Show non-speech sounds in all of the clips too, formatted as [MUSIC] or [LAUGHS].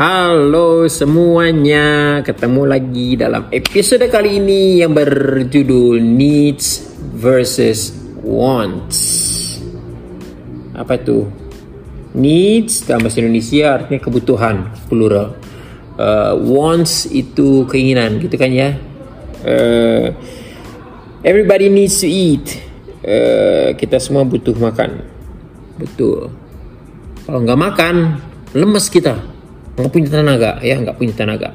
Halo semuanya, ketemu lagi dalam episode kali ini yang berjudul Needs versus Wants. Apa itu? Needs dalam bahasa Indonesia artinya kebutuhan plural. Uh, wants itu keinginan, gitu kan ya? Uh, everybody needs to eat. Uh, kita semua butuh makan. Betul. Kalau nggak makan, lemes kita nggak punya tenaga ya nggak punya tenaga.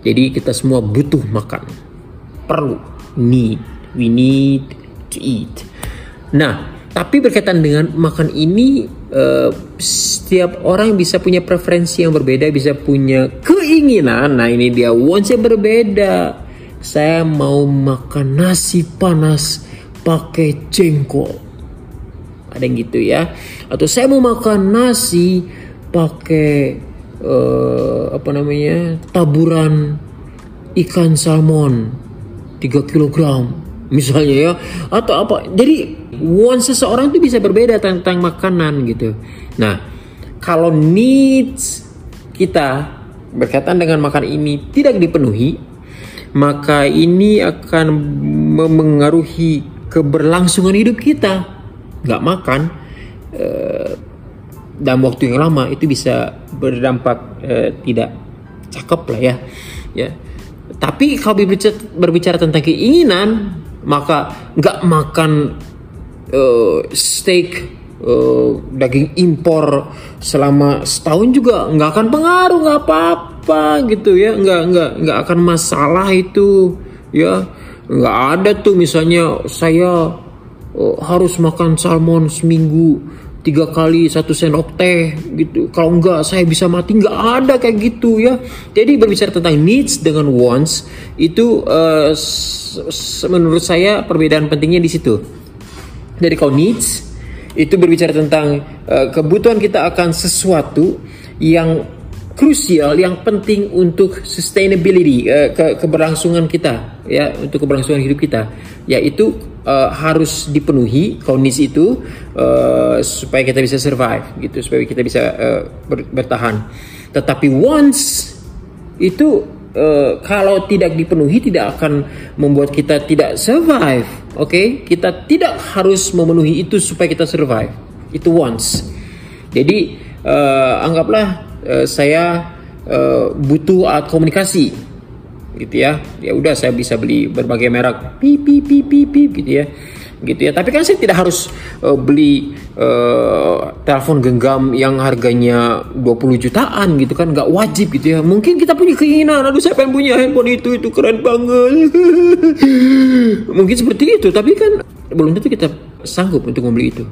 Jadi kita semua butuh makan. Perlu. Need. We need to eat. Nah tapi berkaitan dengan makan ini uh, setiap orang bisa punya preferensi yang berbeda bisa punya keinginan. Nah ini dia wants yang berbeda. Saya mau makan nasi panas pakai jengkol. Ada yang gitu ya? Atau saya mau makan nasi pakai uh, apa namanya taburan ikan salmon 3 kg [LAUGHS] misalnya ya atau apa. Jadi want seseorang itu bisa berbeda tentang makanan gitu. Nah kalau needs kita berkaitan dengan makan ini tidak dipenuhi maka ini akan memengaruhi keberlangsungan hidup kita. Nggak makan uh, dalam waktu yang lama itu bisa berdampak eh, tidak cakep lah ya ya. Tapi kalau berbicara, berbicara tentang keinginan maka nggak makan uh, steak uh, daging impor selama setahun juga nggak akan pengaruh nggak apa-apa gitu ya. Nggak nggak nggak akan masalah itu ya. Nggak ada tuh misalnya saya uh, harus makan salmon seminggu tiga kali satu sendok teh gitu. Kalau enggak saya bisa mati. Nggak ada kayak gitu ya. Jadi berbicara tentang needs dengan wants itu uh, menurut saya perbedaan pentingnya di situ. Jadi kalau needs itu berbicara tentang uh, kebutuhan kita akan sesuatu yang krusial yang penting untuk sustainability uh, ke keberlangsungan kita ya untuk keberlangsungan hidup kita yaitu uh, harus dipenuhi kondisi itu uh, supaya kita bisa survive gitu supaya kita bisa uh, ber bertahan. Tetapi once itu uh, kalau tidak dipenuhi tidak akan membuat kita tidak survive oke okay? kita tidak harus memenuhi itu supaya kita survive. Itu once. Jadi uh, anggaplah uh, saya uh, butuh alat komunikasi. Gitu ya. Ya udah saya bisa beli berbagai merek. Pip pip pip pip, gitu ya. Gitu ya. Tapi kan saya tidak harus uh, beli uh, telepon genggam yang harganya 20 jutaan gitu kan. Nggak wajib gitu ya. Mungkin kita punya keinginan. Aduh saya pengen punya handphone itu. Itu keren banget. [LAUGHS] Mungkin seperti itu. Tapi kan belum tentu kita sanggup untuk membeli itu.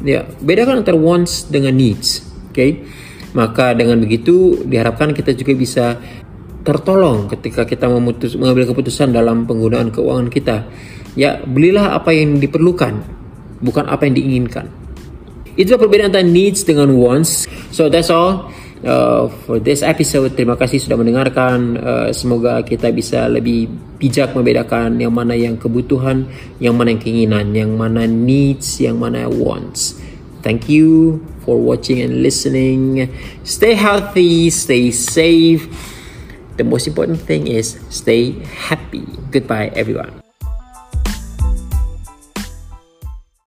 Ya beda kan antara wants dengan needs. Oke? okay? Maka dengan begitu diharapkan kita juga bisa tertolong ketika kita memutus, mengambil keputusan dalam penggunaan keuangan kita. Ya, belilah apa yang diperlukan, bukan apa yang diinginkan. Itu perbedaan antara needs dengan wants. So that's all uh, for this episode. Terima kasih sudah mendengarkan. Uh, semoga kita bisa lebih bijak membedakan yang mana yang kebutuhan, yang mana yang keinginan, yang mana needs, yang mana wants. Thank you for watching and listening. Stay healthy, stay safe. the most important thing is stay happy. Goodbye, everyone.